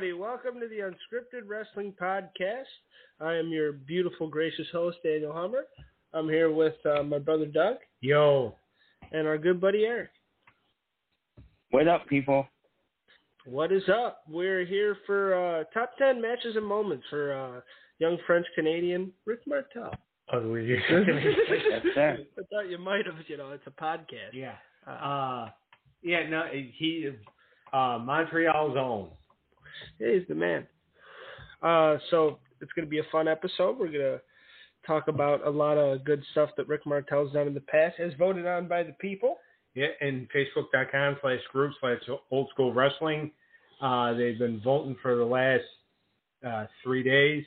everybody. Welcome to the Unscripted Wrestling Podcast. I am your beautiful, gracious host, Daniel Hummer. I'm here with uh, my brother Doug. Yo. And our good buddy Eric. What up, people? What is up? We're here for uh, top 10 matches and moments for uh, young French Canadian Rick Martel. Oh, were you? I thought you might have, you know, it's a podcast. Yeah. Uh, yeah, no, he, uh, Montreal's own. He's the man. Uh, so it's going to be a fun episode. We're going to talk about a lot of good stuff that Rick Martel's done in the past, as voted on by the people. Yeah, and Facebook.com slash group slash old school wrestling. Uh, they've been voting for the last uh, three days.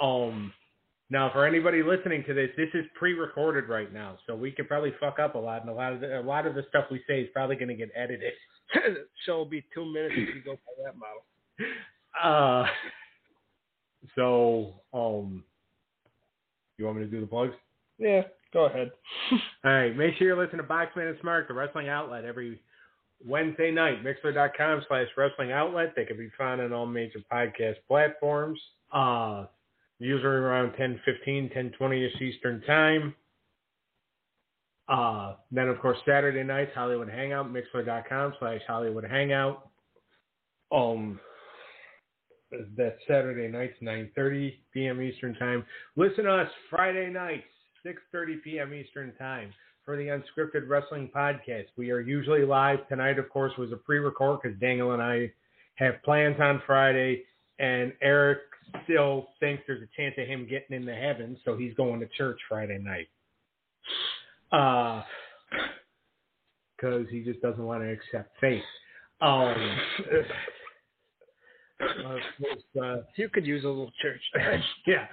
Um, now, for anybody listening to this, this is pre-recorded right now, so we could probably fuck up a lot, and a lot of the, a lot of the stuff we say is probably going to get edited. show will be two minutes if you go by that model. Uh, so, um, you want me to do the plugs? Yeah, go ahead. All right, make sure you listen to Boxman and Smart, the wrestling outlet, every Wednesday night. Mixlr.com slash wrestling outlet. They can be found on all major podcast platforms. Uh, usually around 10 15, 10 20 ish Eastern Time. Uh, then, of course, Saturday nights, Hollywood Hangout, Mixlr.com slash Hollywood Hangout. Um, that's Saturday nights, 9.30 p.m. Eastern Time. Listen to us Friday nights, 6.30 p.m. Eastern Time for the Unscripted Wrestling Podcast. We are usually live. Tonight, of course, was a pre-record because Daniel and I have plans on Friday, and Eric still thinks there's a chance of him getting into heaven, so he's going to church Friday night. Uh, because he just doesn't want to accept faith. Um, uh, uh, you could use a little church. yeah,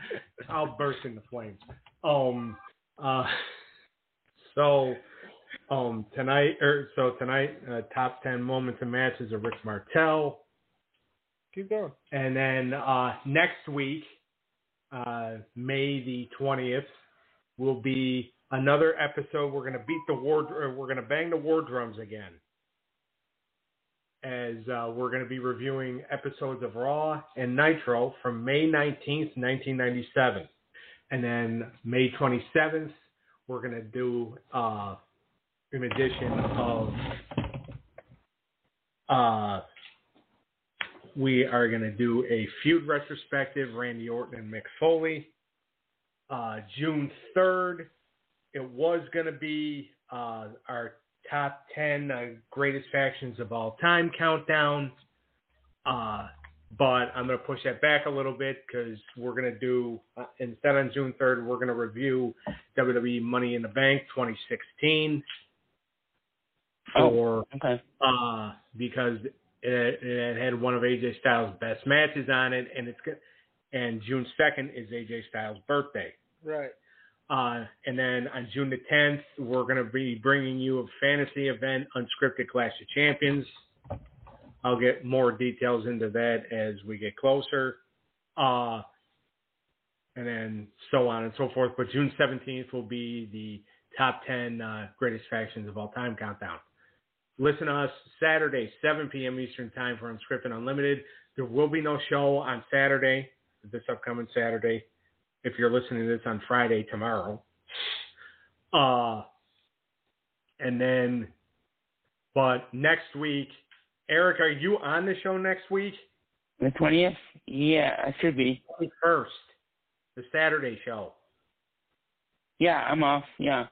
I'll burst into flames. Um, uh, so, um, tonight or so tonight, uh, top ten moments and matches of Rick Martel. Keep going. And then uh, next week, uh, May the twentieth, will be another episode. We're gonna beat the war. We're gonna bang the war drums again as uh, we're going to be reviewing episodes of Raw and Nitro from May 19th, 1997. And then May 27th, we're going to do uh, an edition of. Uh, we are going to do a feud retrospective Randy Orton and Mick Foley. Uh, June 3rd, it was going to be uh, our top 10 uh, greatest factions of all time countdown. Uh, but I'm going to push that back a little bit because we're going to do, uh, instead on June 3rd, we're going to review WWE Money in the Bank 2016. Oh, okay. Uh, because it, it, had one of AJ Styles' best matches on it, and it's good. And June 2nd is AJ Styles' birthday. Right. Uh, and then on June the 10th, we're going to be bringing you a fantasy event, Unscripted Clash of Champions. I'll get more details into that as we get closer. Uh, and then so on and so forth. But June 17th will be the top 10 uh, greatest factions of all time countdown. Listen to us Saturday, 7 p.m. Eastern Time for Unscripted Unlimited. There will be no show on Saturday, this upcoming Saturday if you're listening to this on Friday tomorrow. Uh, and then, but next week, Eric, are you on the show next week? The 20th? Yeah, I should be. First, the Saturday show. Yeah, I'm off. Yeah.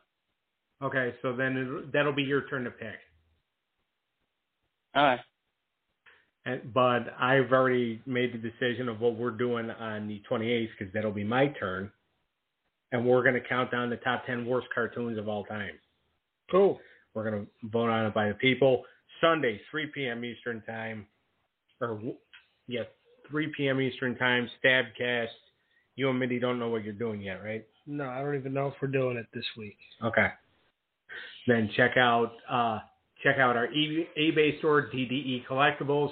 Okay, so then that'll be your turn to pick. All right. And, but I've already made the decision of what we're doing on the 28th because that'll be my turn. And we're going to count down the top 10 worst cartoons of all time. Cool. We're going to vote on it by the people. Sunday, 3 p.m. Eastern Time. Or, yeah, 3 p.m. Eastern Time, Stabcast. You and Mindy don't know what you're doing yet, right? No, I don't even know if we're doing it this week. Okay. Then check out uh, check out our eBay store, DDE Collectibles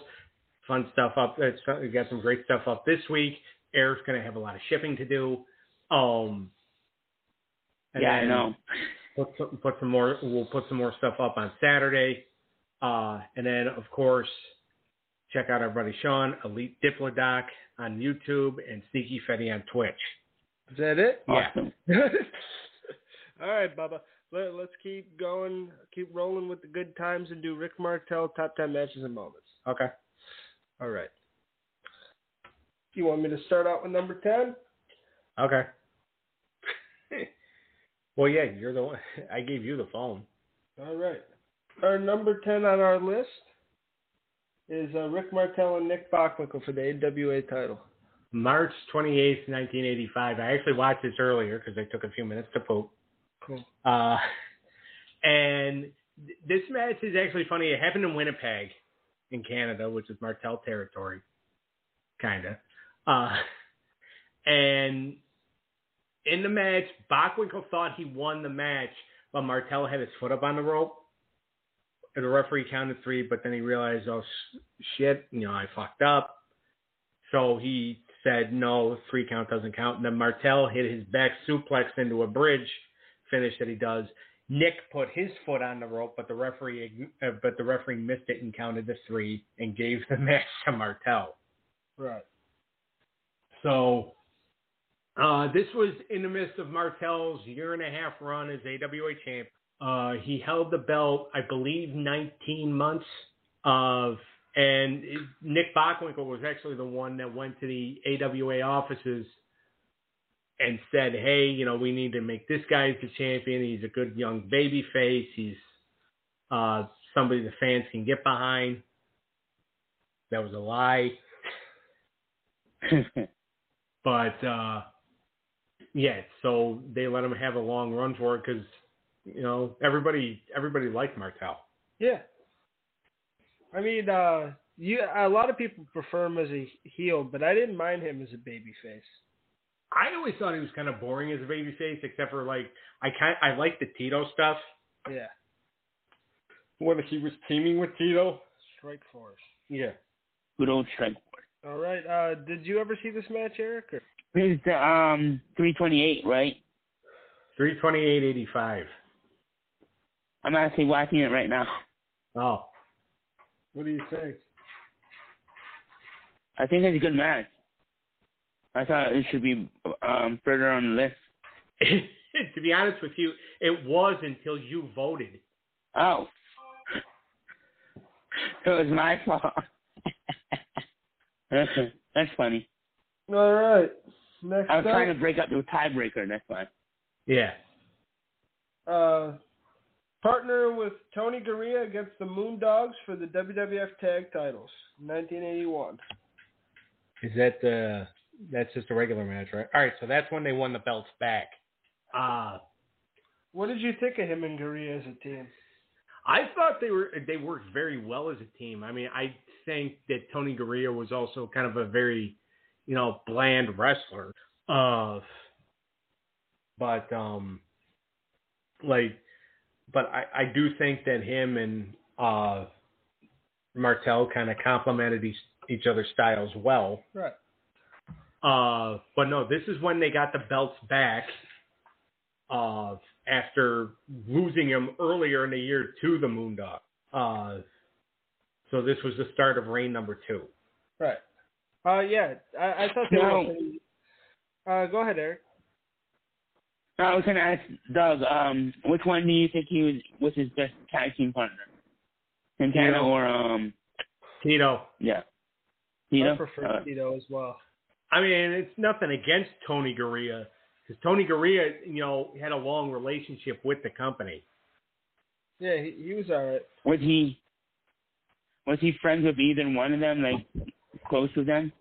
fun stuff up. It's, we got some great stuff up this week. Eric's going to have a lot of shipping to do. Um, yeah, I know. Put some, put some more. We'll put some more stuff up on Saturday, uh, and then of course, check out our buddy Sean, Elite Diplodoc on YouTube, and Sneaky Fetty on Twitch. Is that it? Awesome. All right, Bubba. Let, let's keep going, keep rolling with the good times, and do Rick Martel top ten matches and moments. Okay. All right. You want me to start out with number ten? Okay. well, yeah, you're the one. I gave you the phone. All right. Our number 10 on our list is uh, Rick Martel and Nick Bockwinkel for the AWA title. March 28th, 1985. I actually watched this earlier because I took a few minutes to poop. Cool. Uh, and th- this match is actually funny. It happened in Winnipeg, in Canada, which is Martel territory, kind of. Uh, and in the match, Bockwinkel thought he won the match, but Martel had his foot up on the rope. And the referee counted three, but then he realized, oh sh- shit, you know, I fucked up. So he said, no, three count doesn't count. And then Martel hit his back suplex into a bridge finish that he does. Nick put his foot on the rope, but the referee, uh, but the referee missed it and counted the three and gave the match to Martel. Right. So uh, this was in the midst of Martel's year and a half run as AWA champ. Uh, he held the belt, I believe, 19 months. Of and Nick Bockwinkel was actually the one that went to the AWA offices and said, "Hey, you know, we need to make this guy the champion. He's a good young baby face. He's uh, somebody the fans can get behind." That was a lie. But uh, yeah, so they let him have a long run for it because you know everybody everybody liked Martel. Yeah. I mean, uh, you a lot of people prefer him as a heel, but I didn't mind him as a baby face. I always thought he was kind of boring as a babyface, except for like I kind I like the Tito stuff. Yeah. When he was teaming with Tito. Strike Force. Yeah. Good old strike. Force. All right. Uh, did you ever see this match, Eric? Or? This is the um 328, right? Three twenty eight eighty five. I'm actually watching it right now. Oh. What do you think? I think it's a good match. I thought it should be um further on the list. to be honest with you, it was until you voted. Oh. it was my fault. that's, that's funny. All right. Next I was up, trying to break up the tiebreaker, that's why. Yeah. uh, partner with Tony Garea against the Moondogs for the WWF Tag Titles, 1981. Is that the? That's just a regular match, right? All right. So that's when they won the belts back. Uh What did you think of him and Garea as a team? I thought they were they worked very well as a team. I mean, I think that Tony Garea was also kind of a very, you know, bland wrestler. Uh, but um, like, but I I do think that him and uh Martel kind of complemented each each other's styles well. Right. Uh, but no, this is when they got the belts back. Uh, after losing them earlier in the year to the Moondog. Uh, so this was the start of reign number two. Right. Uh, yeah, I, I thought they No. were. Pretty, uh, go ahead, Eric. I was gonna ask Doug, um, which one do you think he was was his best tag team partner? Santana Tito. or um Tito. yeah. Tito? I prefer Uh, Tito as well. I mean, it's nothing against Tony Garea because Tony Garea, you know, had a long relationship with the company. Yeah, he, he was all right. was he was he friends with either one of them, like close with them?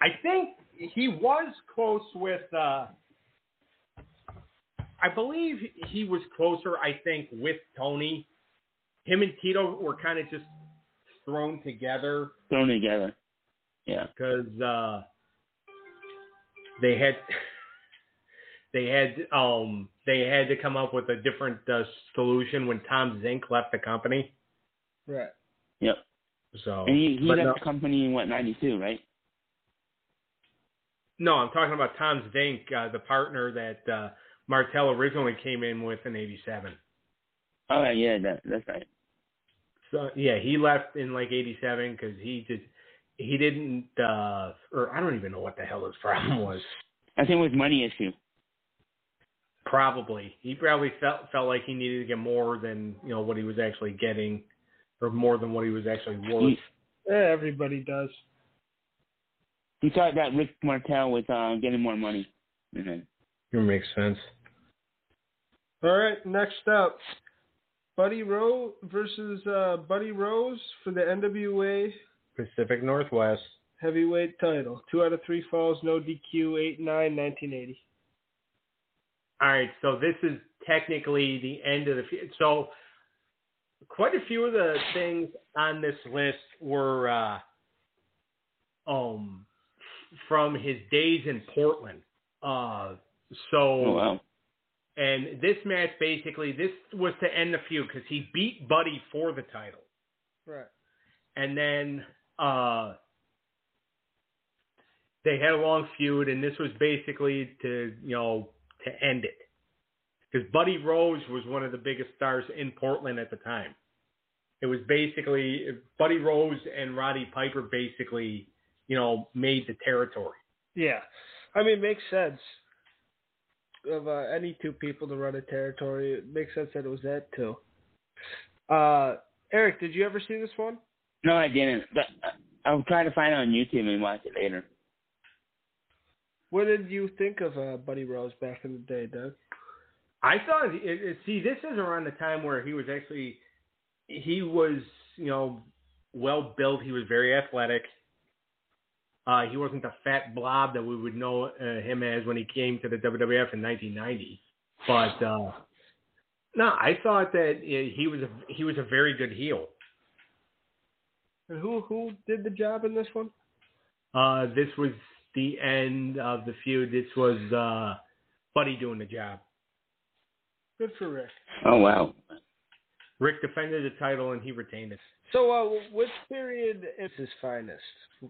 I think he was close with. uh I believe he was closer. I think with Tony. Him and Tito were kind of just thrown together Thrown together. Yeah. because uh, they had they had um they had to come up with a different uh, solution when Tom Zenk left the company. Right. Yep. So, And he, he left no, the company in what, ninety two, right? no, I'm talking about Tom Zenk, uh, the partner that uh, Martel originally came in with in '87. Oh yeah, that that's right. So yeah, he left in like '87 because he just he didn't, uh or I don't even know what the hell his problem was. I think it was money issue. Probably he probably felt felt like he needed to get more than you know what he was actually getting, or more than what he was actually worth. He, Yeah, everybody does. he thought that Rick Martel was uh, getting more money. than him. It makes sense. All right, next up, Buddy Rowe versus uh, Buddy Rose for the NWA Pacific Northwest. heavyweight title. Two out of three falls, no DQ, 8 9, 1980. All right, so this is technically the end of the fe- so quite a few of the things on this list were uh, um from his days in Portland. Uh, so Oh wow. and this match basically this was to end the feud because he beat Buddy for the title, Right. and then uh they had a long feud, and this was basically to you know to end it because Buddy Rose was one of the biggest stars in Portland at the time. It was basically Buddy Rose and Roddy Piper basically you know made the territory. Yeah. I mean, it makes sense of uh, any two people to run a territory. It makes sense that it was that two. Uh, Eric, did you ever see this one? No, I didn't. But uh, I'll try to find it on YouTube and watch it later. What did you think of uh, Buddy Rose back in the day, Doug? I thought, it, it, see, this is around the time where he was actually, he was, you know, well built. He was very athletic. Uh, he wasn't the fat blob that we would know uh, him as when he came to the WWF in 1990. But uh, no, I thought that uh, he was a he was a very good heel. And who who did the job in this one? Uh, this was the end of the feud. This was uh, Buddy doing the job. Good for Rick. Oh wow. Rick defended the title and he retained it. So, uh, which period is his finest?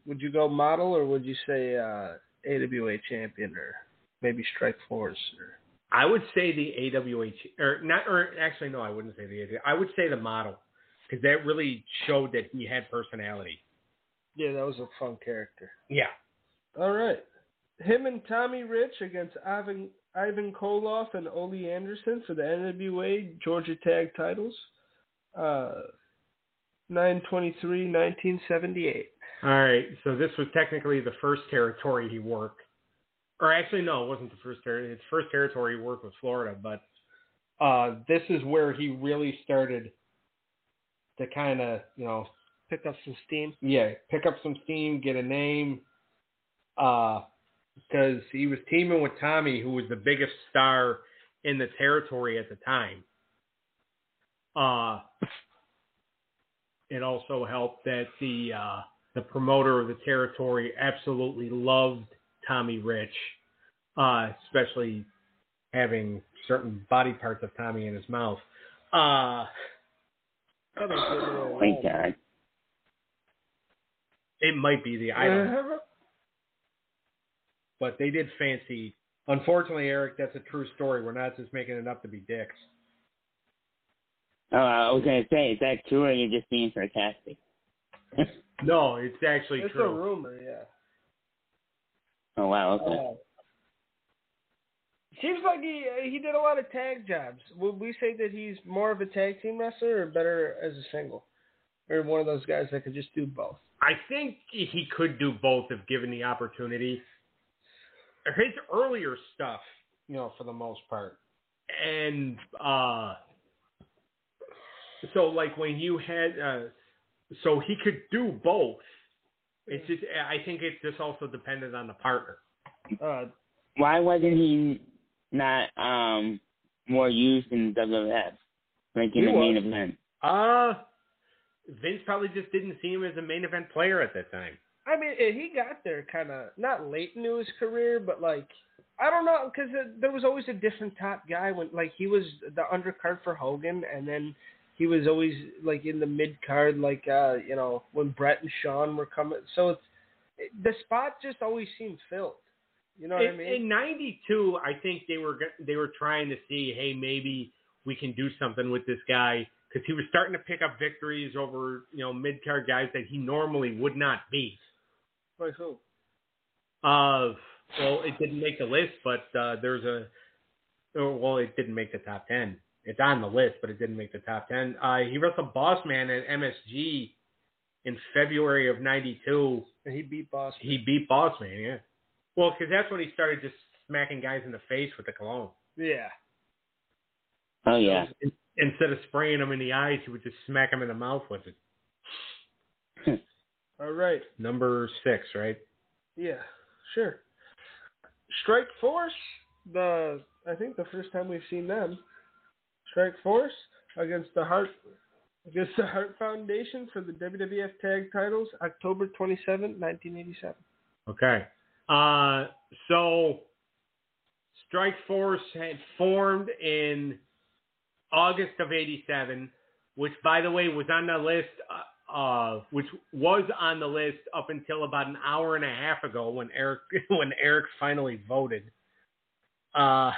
Would you go model, or would you say uh, AWA champion, or maybe Strike Force? Or... I would say the AWH or not, or actually no, I wouldn't say the AWH. I would say the model because that really showed that he had personality. Yeah, that was a fun character. Yeah, All right, him and Tommy Rich against Ivan Ivan Koloff and Ole Anderson for the NWA Georgia Tag Titles. Uh, 923-1978. All right, so this was technically the first territory he worked, or actually no, it wasn't the first territory. His first territory he worked was Florida, but uh, this is where he really started to kind of you know Pick up some steam. yeah, pick up some steam, get a name, uh, because he was teaming with Tommy, who was the biggest star in the territory at the time. Uh, it also helped that the uh, the promoter of the territory absolutely loved Tommy Rich, uh, especially having certain body parts of Tommy in his mouth. Uh, Thank God. it might be the idol. but they did fancy. Unfortunately, Eric, that's a true story. We're not just making it up to be dicks. Oh, I was gonna say, is that true or are you just being sarcastic? No, it's actually It's a true. rumor, yeah. oh wow. Okay. Uh, seems like he he did a lot of tag jobs. Would we say that he's more of a tag team wrestler or better as a single, or one of those guys that could just do both? I think he could do both if given the opportunity. His earlier stuff, you know, for the most part, and uh, so like when you had, uh, so he could do both. It's just, I think it just also depended on the partner. Uh, Why wasn't he not um more used in WWF? Like in He the was. main event? Uh, Vince probably just didn't see him as a main event player at that time. I mean, he got there kind of not late into his career, but like I don't know because there was always a different top guy when like he was the undercard for Hogan, and then he was always like in the mid card, like uh, you know when Bret and Shawn were coming. So it's the spot just always seemed filled. You know what I in, mean? in '92, I think they were they were trying to see, hey, maybe we can do something with this guy because he was starting to pick up victories over you know mid card guys that he normally would not beat. Like who? Uh, well, it didn't make the list, but uh, there's a oh, well, it didn't make the top ten. It's on the list, but it didn't make the top ten. Uh, he wrestled Boss Man at MSG in February of '92. And he beat Boss. He beat Boss Man, yeah. Well, because that's when he started just smacking guys in the face with the cologne. Yeah. Oh yeah. Instead of spraying them in the eyes, he would just smack them in the mouth with it. All right. Number six, right? Yeah. Sure. Strike Force. The I think the first time we've seen them. Strike Force against the Heart against the Heart Foundation for the WWF Tag Titles, October 27, 1987. Okay. Uh, so Strike Force had formed in August of '87, which, by the way, was on the list. Uh, which was on the list up until about an hour and a half ago when Eric when Eric finally voted. Uh,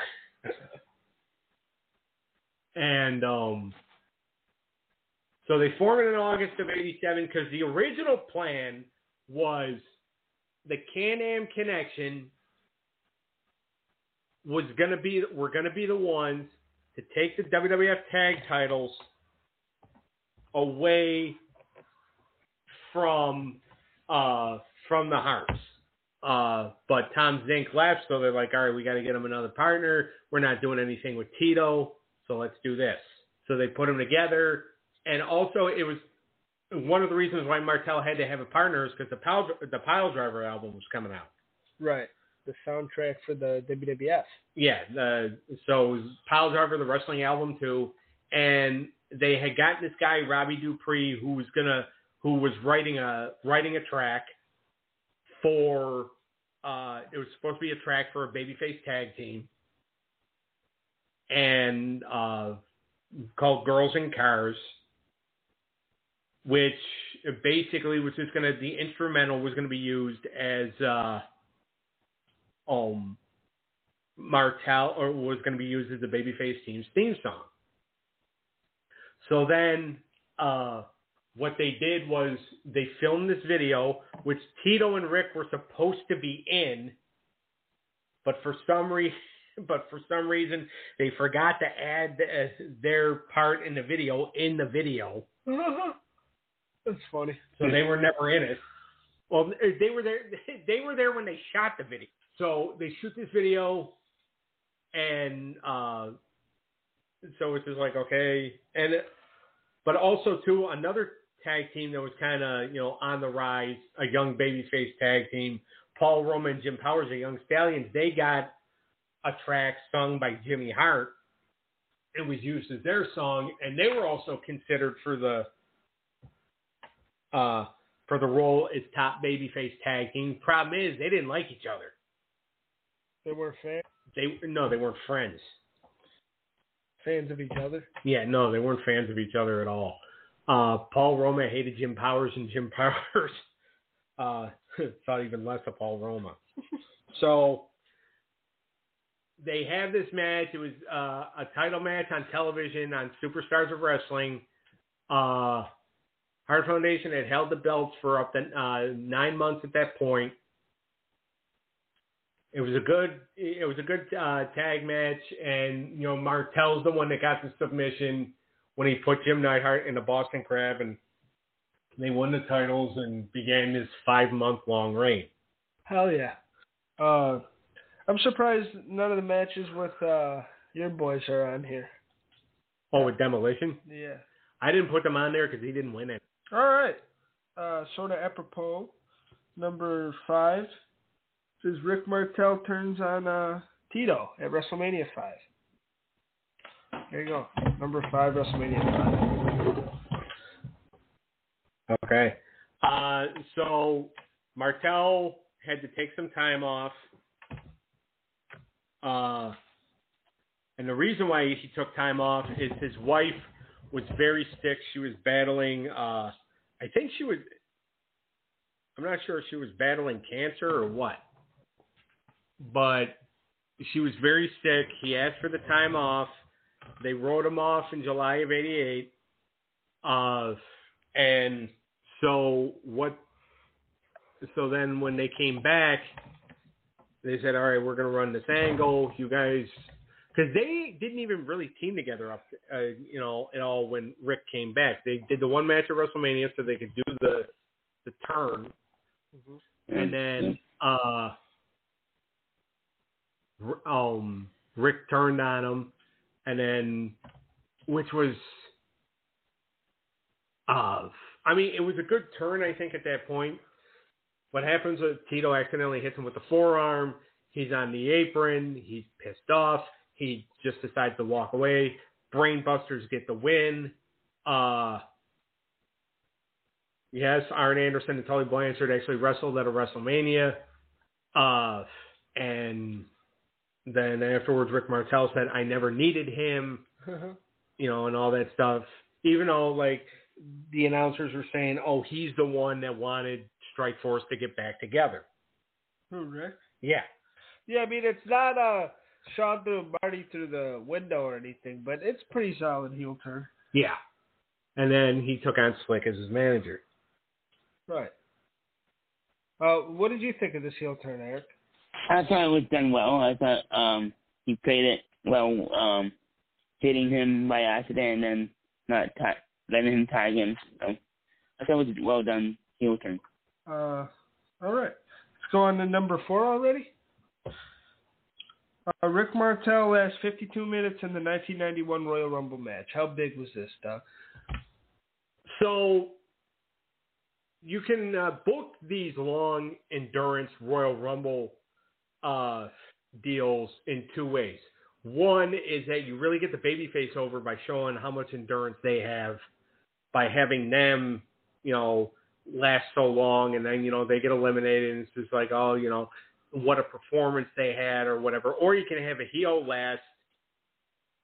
and um, so they formed it in August of '87 because the original plan was the Can-Am Connection was gonna be were gonna be the ones to take the WWF tag titles away from uh from the Hearts. Uh, but Tom Zenk left, so they're like, all right, we got to get him another partner. We're not doing anything with Tito, so let's do this. So they put them together, and also it was one of the reasons why Martel had to have a partner is because the Pile, the Piledriver album was coming out. Right. The soundtrack for the WWF. Yeah, the so it was Piledriver, the wrestling album too, and they had gotten this guy Robbie Dupree who was gonna who was writing a writing a track for uh it was supposed to be a track for a babyface tag team and uh called Girls in Cars which basically was just gonna the instrumental was gonna be used as uh um Martel or was going to be used as the babyface team's theme song. So then uh, what they did was they filmed this video, which Tito and Rick were supposed to be in, but for some reason, but for some reason they forgot to add uh, their part in the video in the video. That's funny. So they were never in it. Well, they were there. They were there when they shot the video. So they shoot this video, and uh, so it's just like okay, and but also too another tag team that was kind of you know on the rise, a young babyface tag team. Paul Roma and Jim Powers, the Young Stallions, they got a track sung by Jimmy Hart. It was used as their song, and they were also considered for the uh, for the role as top babyface tag team. Problem is, they didn't like each other. They weren't fans They no, they weren't friends. fans of each other. Yeah, no, they weren't fans of each other at all. Uh, Paul Roma hated Jim Powers, and Jim Powers uh, thought even less of Paul Roma. so they have this match. It was uh, a title match on television on Superstars of Wrestling. Uh, Hart Foundation had held the belts for up to uh, nine months at that point. It was a good, it was a good uh, tag match, and you know Martel's the one that got the submission when he put Jim Neidhart in the Boston Crab, and they won the titles and began this five month long reign. Hell yeah. Uh, I'm surprised none of the matches with uh, your boys are on here. Oh, with Demolition, Yeah. I didn't put them on there because he didn't win it. All right. Uh, sort of apropos, number five says Rick Martel turns on uh, Tito at WrestleMania 5. There you go. Number five, WrestleMania 5. Okay. Uh, so Martel had to take some time off. Uh, and the reason why he took time off is his wife was very sick. She was battling, uh, I think she was, I'm not sure if she was battling cancer or what. But she was very sick. He asked for the time off. They wrote him off in July of 88. Uh, and so what? So then when they came back, they said, "All right, we're going to run this angle. You guys." Because they didn't even really team together up, uh, you know, at all when Rick came back. They did the one match at WrestleMania so they could do the the turn, and then uh, um, Rick turned on him, and then which was, uh, I mean, it was a good turn, I think, at that point. What happens is Tito accidentally hits him with the forearm. He's on the apron. He's pissed off. He just decides to walk away. Brainbusters get the win. Uh, yes, Arn Anderson and Tully Blanchard actually wrestled at a WrestleMania. Uh, and then afterwards, Rick Martel said, I never needed him, you know, and all that stuff. Even though, like, the announcers were saying, oh, he's the one that wanted Strike Force to get back together. Who, Rick? Yeah. Yeah, I mean it's not uh Shawn threw Marty through the window or anything, but it's pretty solid heel turn. Yeah. And then he took on Slick as his manager. Right. Uh, what did you think of this heel turn, Eric? I thought it was done well. I thought um he played it well, um hitting him by accident and then not ta- letting him tag him. So I thought it was well done heel turn. Uh, all right. Let's go on to number four already. Uh, Rick Martel lasts 52 minutes in the 1991 Royal Rumble match. How big was this, Doc? So you can uh, book these long endurance Royal Rumble uh, deals in two ways. One is that you really get the babyface over by showing how much endurance they have by having them, you know, last so long and then, you know, they get eliminated and it's just like, oh, you know, what a performance they had or whatever. Or you can have a heel last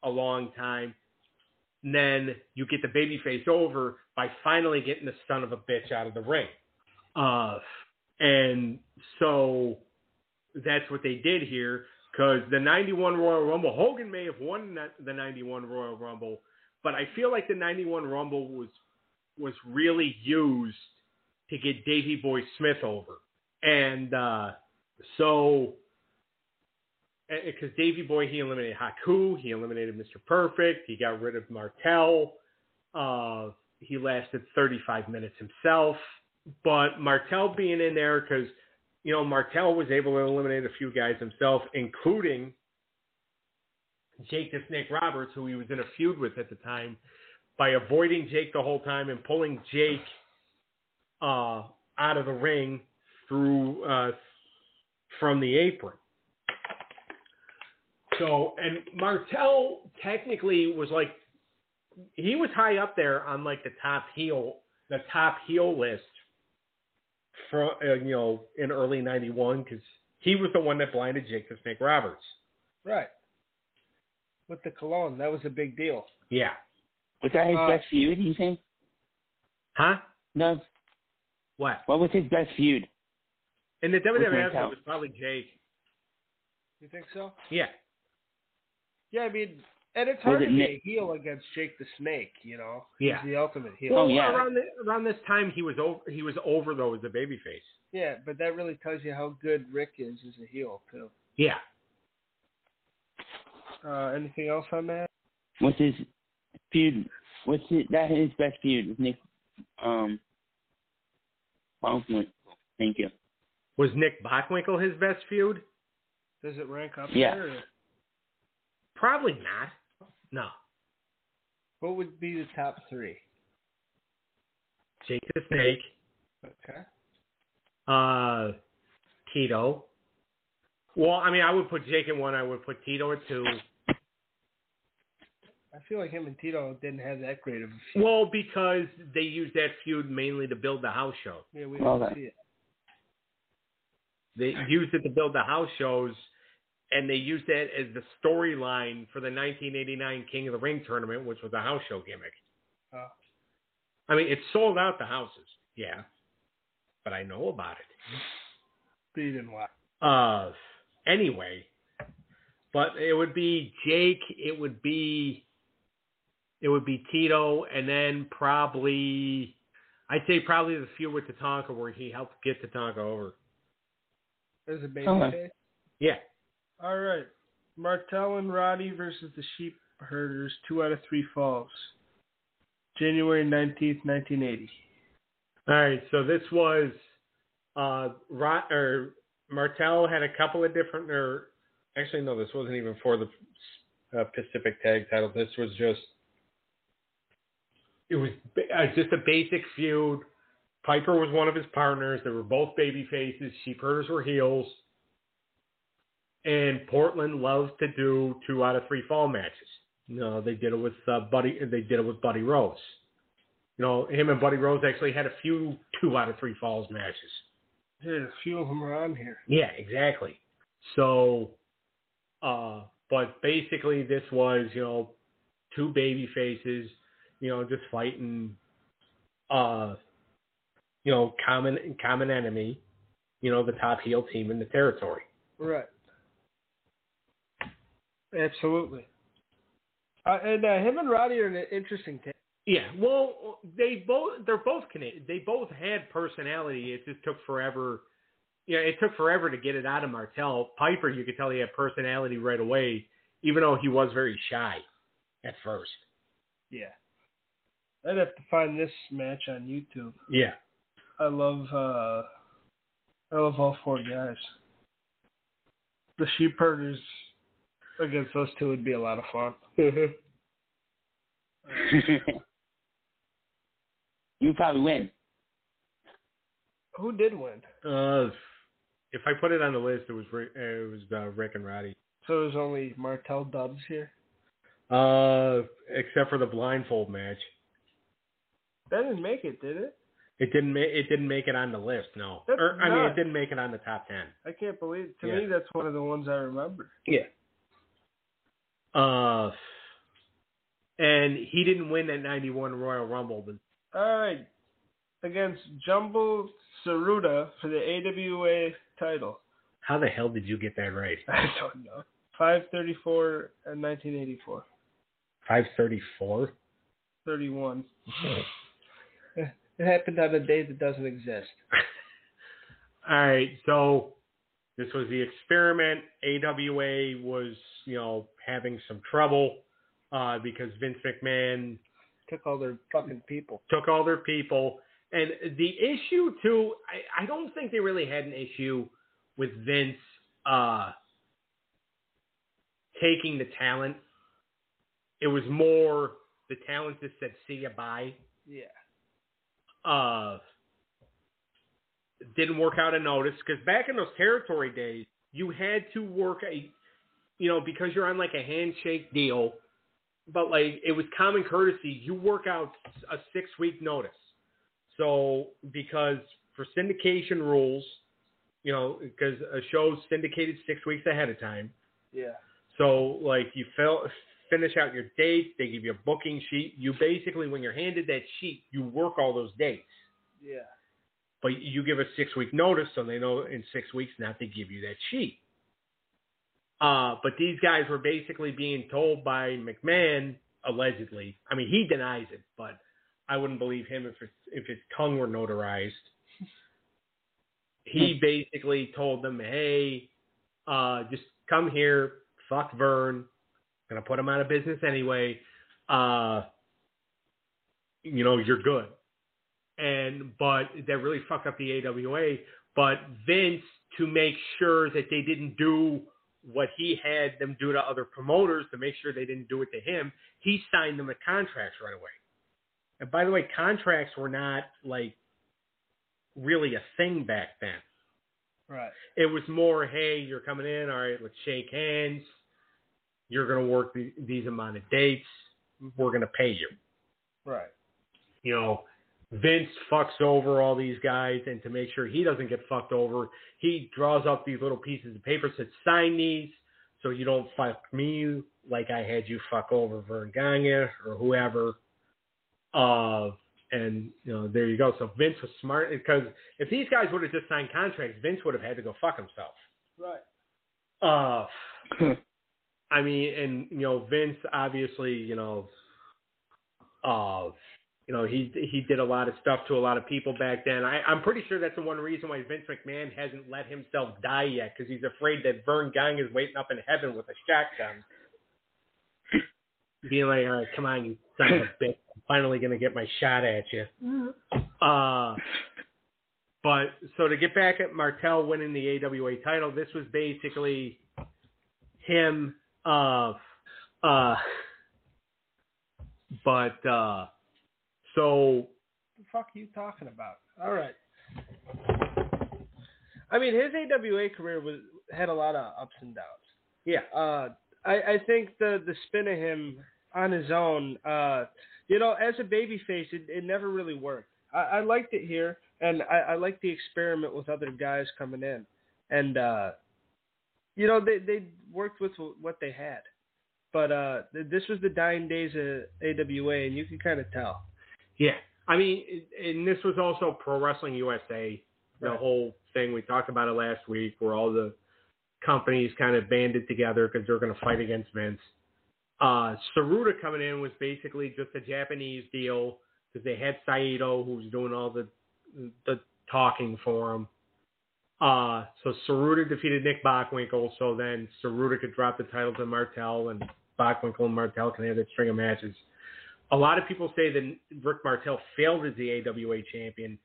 a long time. And then you get the babyface over by finally getting the son of a bitch out of the ring. Uh, and so that's what they did here because the 91 Royal Rumble, Hogan may have won the 91 Royal Rumble, but I feel like the 91 Rumble was was really used to get Davey Boy Smith over. And uh, so, because Davey Boy, he eliminated Haku, he eliminated Mr. Perfect, he got rid of Martel, uh, he lasted 35 minutes himself. But Martel being in there, because, you know, Martel was able to eliminate a few guys himself, including Jake the Snake Roberts, who he was in a feud with at the time, by avoiding Jake the whole time and pulling Jake uh, out of the ring through uh, from the apron. So, and Martel technically was like, he was high up there on like the top heel, the top heel list from, uh, you know, in early 91 because he was the one that blinded Jake the Snake Roberts. Right. With the cologne, that was a big deal. Yeah. Was that his Uh, best feud, do you think? Huh? No. What? What was his best feud? In the WWF, Martel? it was probably Jake. You think so? Yeah. Yeah, I mean, and it's hard it to be Nick- a heel against Jake the Snake. You know, Yeah. he's the ultimate heel. Oh, yeah. Around, the, around this time, he was over. He was over though as a babyface. Yeah, but that really tells you how good Rick is as a heel too. Yeah. Uh, anything else on that? What's his feud? What's his, that his best feud with Nick? Um. Thank you. Was Nick Bockwinkel his best feud? Does it rank up Yeah. there? Or Probably not. No. what would be the top three? Jake the Snake, Okay. uh, Tito. Well, I mean, I would put Jake in one. I would put Tito in two. I feel like him and Tito didn't have that great of a feud. Well, because they used that feud mainly to build the house show. Yeah, we didn't Okay. see it. They used it to build the house shows, and they used that as the storyline for the 1989 King of the Ring tournament, which was a house show gimmick. Oh. I mean, it sold out the houses, yeah, but I know about it. But you didn't watch. Uh, anyway, but it would be Jake. It would be, it would be Tito, and then probably, I'd say probably the feud with Tatanka where he helped get Tatanka over. As a baby Okay. face. Yeah. All right. Martel and Roddy versus the Sheep Herders, two out of three falls. January 19th, 1980. All right, so this was uh Rot or Martel had a couple of different or actually no, this wasn't even for the uh, Pacific Tag title. This was just it was uh, just a basic feud. Piper was one of his partners. They were both baby faces. Sheep herders were heels. And Portland loves to do two out of three fall matches. No, they did it with uh, Buddy. They did it with Buddy Rose. You know, him and Buddy Rose actually had a few two out of three falls matches. Yeah, a few of them are on here. Yeah, exactly. So, uh, but basically this was, you know, two baby faces, you know, just fighting, uh, you know, common common enemy, you know, the top heel team in the territory. Right. Absolutely. Uh, and uh, him and Roddy are an interesting tag. Yeah, well, they both they're both Canadian. They both had personality. It just took forever. Yeah, it took forever to get it out of Martel. Piper, you could tell he had personality right away, even though he was very shy at first. Yeah. I'd have to find this match on YouTube. Yeah. I love uh I love all four guys. The sheep herders against those two would be a lot of fun. you probably win. Who did win? Uh, if I put it on the list, it was Rick, uh, it was uh, Rick and Roddy. So there's only Martel Dubs here. Uh, except for the blindfold match, That didn't make it, did it? It didn't make it didn't make it on the list. No, or I mean, it didn't make it on the top ten. I can't believe. To Yeah. me, that's one of the ones I remember. Yeah. Uh, and he didn't win that '91 Royal Rumble, but All right, against Jumbo Tsuruta for the AWA title. how the hell did you get that right? I don't know. 534 and 1984. Five thirty-four. 31. It happened on a day that doesn't exist. All right, so this was the experiment. AWA was, you know, having some trouble uh, because Vince McMahon Took all their fucking people. took all their people. And the issue too, I, I don't think they really had an issue with Vince uh, taking the talent. It was more the talent just said see ya bye. Yeah. Uh, didn't work out a notice because back in those territory days, you had to work a, you know, because you're on like a handshake deal, but like it was common courtesy. You work out a six week notice. So because for syndication rules, you know, because a show's syndicated six weeks ahead of time. Yeah. So like you fill, finish out your dates, they give you a booking sheet. You basically, when you're handed that sheet, you work all those dates. Yeah. But you give a six week notice so they know in six weeks not to give you that sheet. Uh, but these guys were basically being told by McMahon, allegedly. I mean, he denies it, but I wouldn't believe him if it's, if his tongue were notarized. He basically told them, "Hey, uh, just come here, fuck Verne, gonna put him out of business anyway. Uh, you know, you're good." And but that really fucked up the AWA. But Vince, to make sure that they didn't do what he had them do to other promoters, to make sure they didn't do it to him, he signed them the contracts right away. And by the way, contracts were not like really a thing back then. Right. It was more, hey, you're coming in, all right, let's shake hands. You're going to work the, these amount of dates. We're going to pay you. Right. You know, Vince fucks over all these guys, and to make sure he doesn't get fucked over, he draws up these little pieces of paper that says, sign these so you don't fuck me like I had you fuck over Verne Gagne or whoever. Uh, and you know, there you go. So Vince was smart because if these guys would have just signed contracts, Vince would have had to go fuck himself. Right. Uh, I mean, and you know, Vince obviously, you know, Uh, you know, he he did a lot of stuff to a lot of people back then. I, I'm pretty sure that's the one reason why Vince McMahon hasn't let himself die yet, because he's afraid that Verne Gagne is waiting up in heaven with a shotgun, being like, "All right, come on, you son of a bitch! I'm finally gonna get my shot at you." Uh, but so to get back at Martel winning the AWA title, this was basically him. Uh, uh, but uh, so the fuck are you talking about? All right. I mean, his AWA career was had a lot of ups and downs. yeah, Uh, I, I think the the spin of him on his own, uh, you know, as a babyface, it, it never really worked. I, I liked it here, and I, I liked the experiment with other guys coming in, and uh, you know, they they worked with what they had. But uh, this was the dying days of AWA, and you can kind of tell. yeah. I mean, and this was also Pro Wrestling USA, the Right. whole thing we talked about it last week, where all the companies kind of banded together because they're going to fight against Vince. Uh, Tsuruta coming in was basically just a Japanese deal because they had Saito who was doing all the the talking for him. Uh, so Tsuruta defeated Nick Bockwinkel, so then Tsuruta could drop the title to Martel, and Bockwinkel and Martel can have that string of matches. A lot of people say that Rick Martel failed as the AWA champion,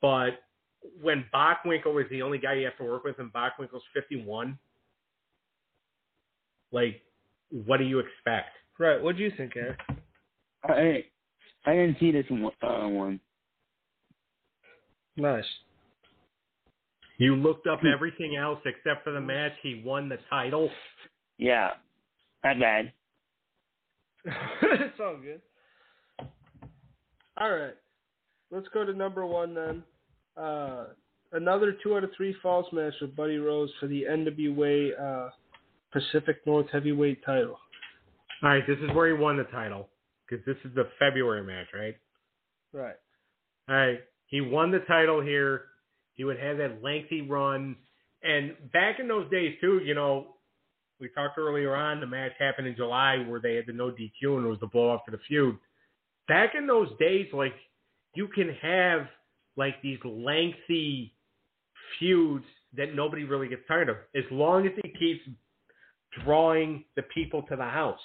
but when Bockwinkel was the only guy you have to work with, and Bockwinkel's 51, like, what do you expect? Right. What do you think, Eric? I I didn't see this one. Uh, one. Nice. You looked up everything else except for the match he won the title. Yeah, not bad. it's all good. All right. Let's go to number one then. Uh, another two out of three falls match with Buddy Rose for the NWA uh, Pacific North Heavyweight title. All right, this is where he won the title because this is the February match, right? Right. All right, he won the title here. He would have that lengthy run, and back in those days too, you know, we talked earlier on. The match happened in July where they had the no DQ and it was the blow off for the feud. Back in those days, like you can have like these lengthy feuds that nobody really gets tired of, as long as it keeps drawing the people to the house.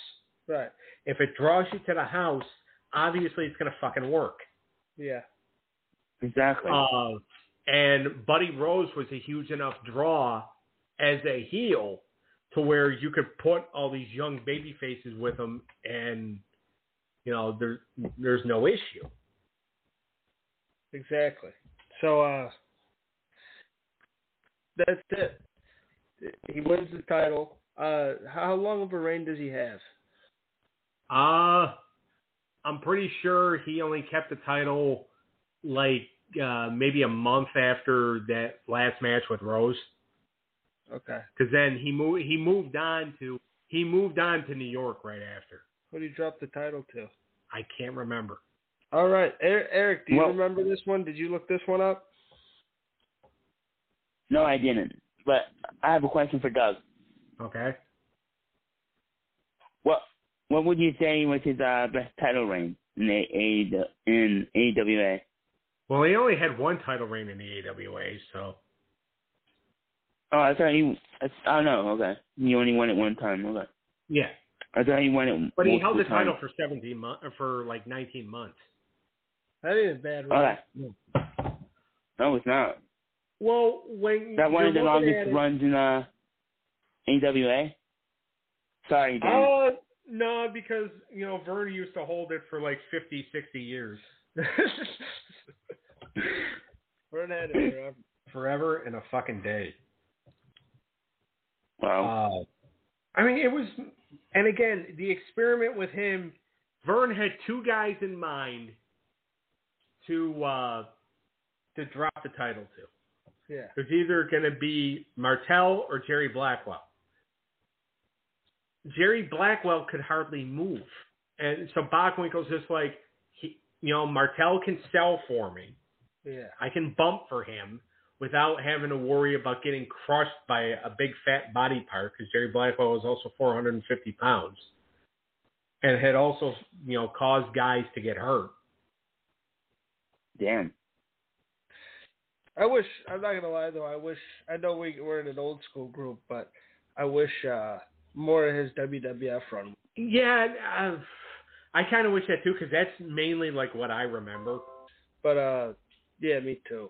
Right. If it draws you to the house, obviously it's gonna fucking work. Yeah. Exactly. Uh, and Buddy Rose was a huge enough draw as a heel to where you could put all these young baby faces with him, and you know there's there's no issue. Exactly. So uh, that's it. He wins the title. Uh, how long of a reign does he have? Uh I'm pretty sure he only kept the title like uh, maybe a month after that last match with Rose. Okay. because then he moved he moved on to he moved on to New York right after. Who did he drop the title to? I can't remember. All right, Eric. Eric do you Well- remember this one? Did you look this one up? no, I didn't. But I have a question for Doug. Okay. What What would you say was his uh, best title reign in A A in AWA? Well, he only had one title reign in the AWA, so Oh, I thought he. I, I don't know. Okay, he only won it one time. Okay, yeah. I thought he won it. But he held the title times. for 17 months for like 19 months. That a bad run. Okay. No, it's not. Well, when That one of the longest runs in uh AWA. Sorry, Dan. Uh, no, because you know Verne used to hold it for like 50, 60 years, Verne had it forever. forever and a fucking day. wow. Uh, I mean, it was, and again, the experiment with him, Verne had two guys in mind to uh, to drop the title to. Yeah. It was either going to be Martel or Jerry Blackwell. Jerry Blackwell could hardly move, and so Bockwinkel's just like, he, you know, Martel can sell for me. Yeah. I can bump for him without having to worry about getting crushed by a big fat body part because Jerry Blackwell was also 450 pounds. and had also you know caused guys to get hurt. Damn. I wish I'm not gonna lie though. I wish I know we we're in an old school group, but I wish uh more of his WWF run. Yeah, uh, I kind of wish that too because that's mainly like what I remember. But uh, yeah, me too.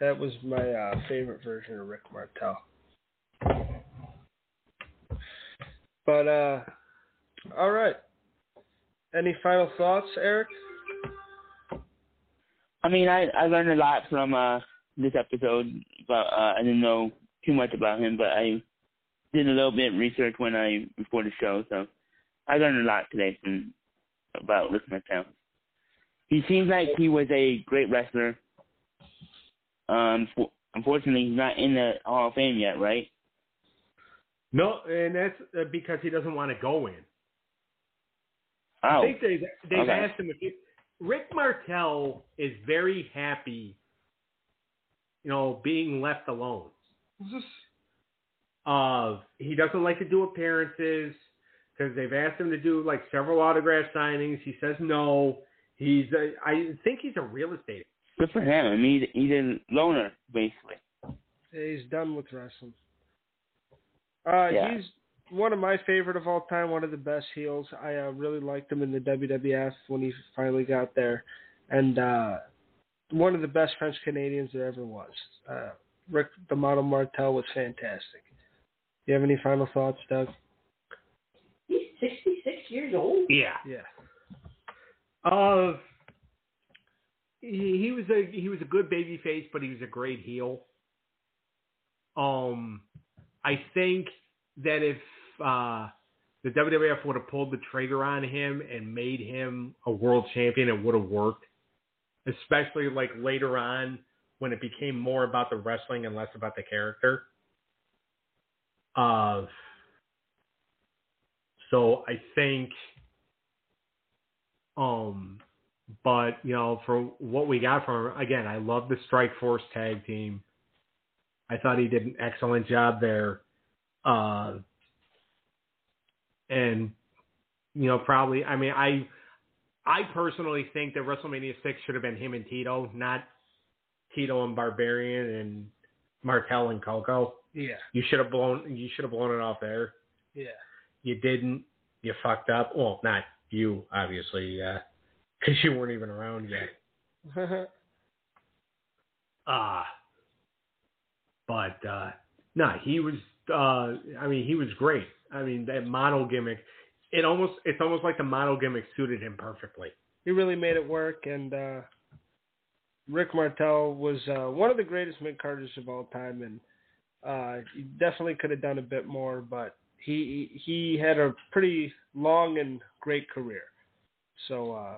That was my uh, favorite version of Rick Martel. But uh, all right. Any final thoughts, Eric? I mean, I I learned a lot from uh this episode, but uh, I didn't know too much about him, but I did a little bit of research when I before the show, so I learned a lot today from about Rick Martel. He seems like he was a great wrestler. Um, for, unfortunately, he's not in the Hall of Fame yet, right? No, and that's uh, because he doesn't want to go in. Oh, I think they've they've Okay. asked him if he, Rick Martel is very happy, you know, being left alone. Uh, he doesn't like to do appearances because they've asked him to do like several autograph signings. He says no. He's a, I think he's a real estate. good for him. I mean, he's, he's a loner basically. He's done with wrestling. Uh, Yeah. He's one of my favorite of all time. One of the best heels. I uh, really liked him in the WWF when he finally got there, and uh, one of the best French Canadians there ever was. Uh, Rick the Model Martel was fantastic. Do you have any final thoughts, Doug? He's 66 years old. Yeah. Yeah. Uh, he, he was a he was a good baby face, but he was a great heel. Um, I think that if uh, the WWF would have pulled the trigger on him and made him a world champion, it would have worked. Especially like later on when it became more about the wrestling and less about the character. Uh, so I think um, but you know, for what we got from him, again, I love the Strike Force tag team. I thought he did an excellent job there. Uh, and you know, probably, I mean, I, I personally think that WrestleMania six should have been him and Tito, not Tito and Barbarian and Martel and Koko. Yeah. You should have blown, you should have blown it off there. Yeah. You didn't. You fucked up. Well, not you, obviously, because you weren't even around yet. Ah. but uh no, he was uh I mean he was great. I mean that model gimmick it almost it's almost like the model gimmick suited him perfectly. he really made it work and uh Rick Martel was uh one of the greatest mid carders of all time and uh he definitely could have done a bit more but he he had a pretty long and great career. So uh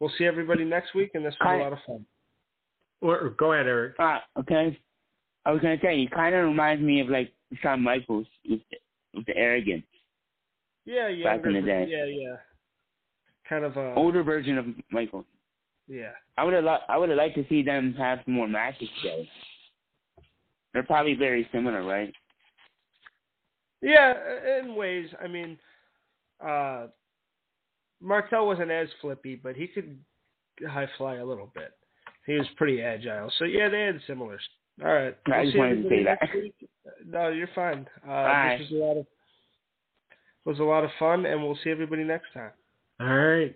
we'll see everybody next week and this was Hi. a lot of fun. Or, or go ahead, Eric. Uh, okay. I was gonna say he kind of reminds me of like Shawn Michaels with the, with the arrogance, Yeah, yeah. Back in the day. Yeah, yeah. Kind of a older version of Michaels. yeah. I would have li- I would have liked to see them have more matches together. They're probably very similar, right? Yeah, in ways. I mean, uh, Martel wasn't as flippy, but he could high fly a little bit. He was pretty agile. So yeah, they had similar. All right. I We'll just see wanted to say that. No, you're fine. Uh, Bye. this was a lot of was a lot of fun, and we'll see everybody next time. All right.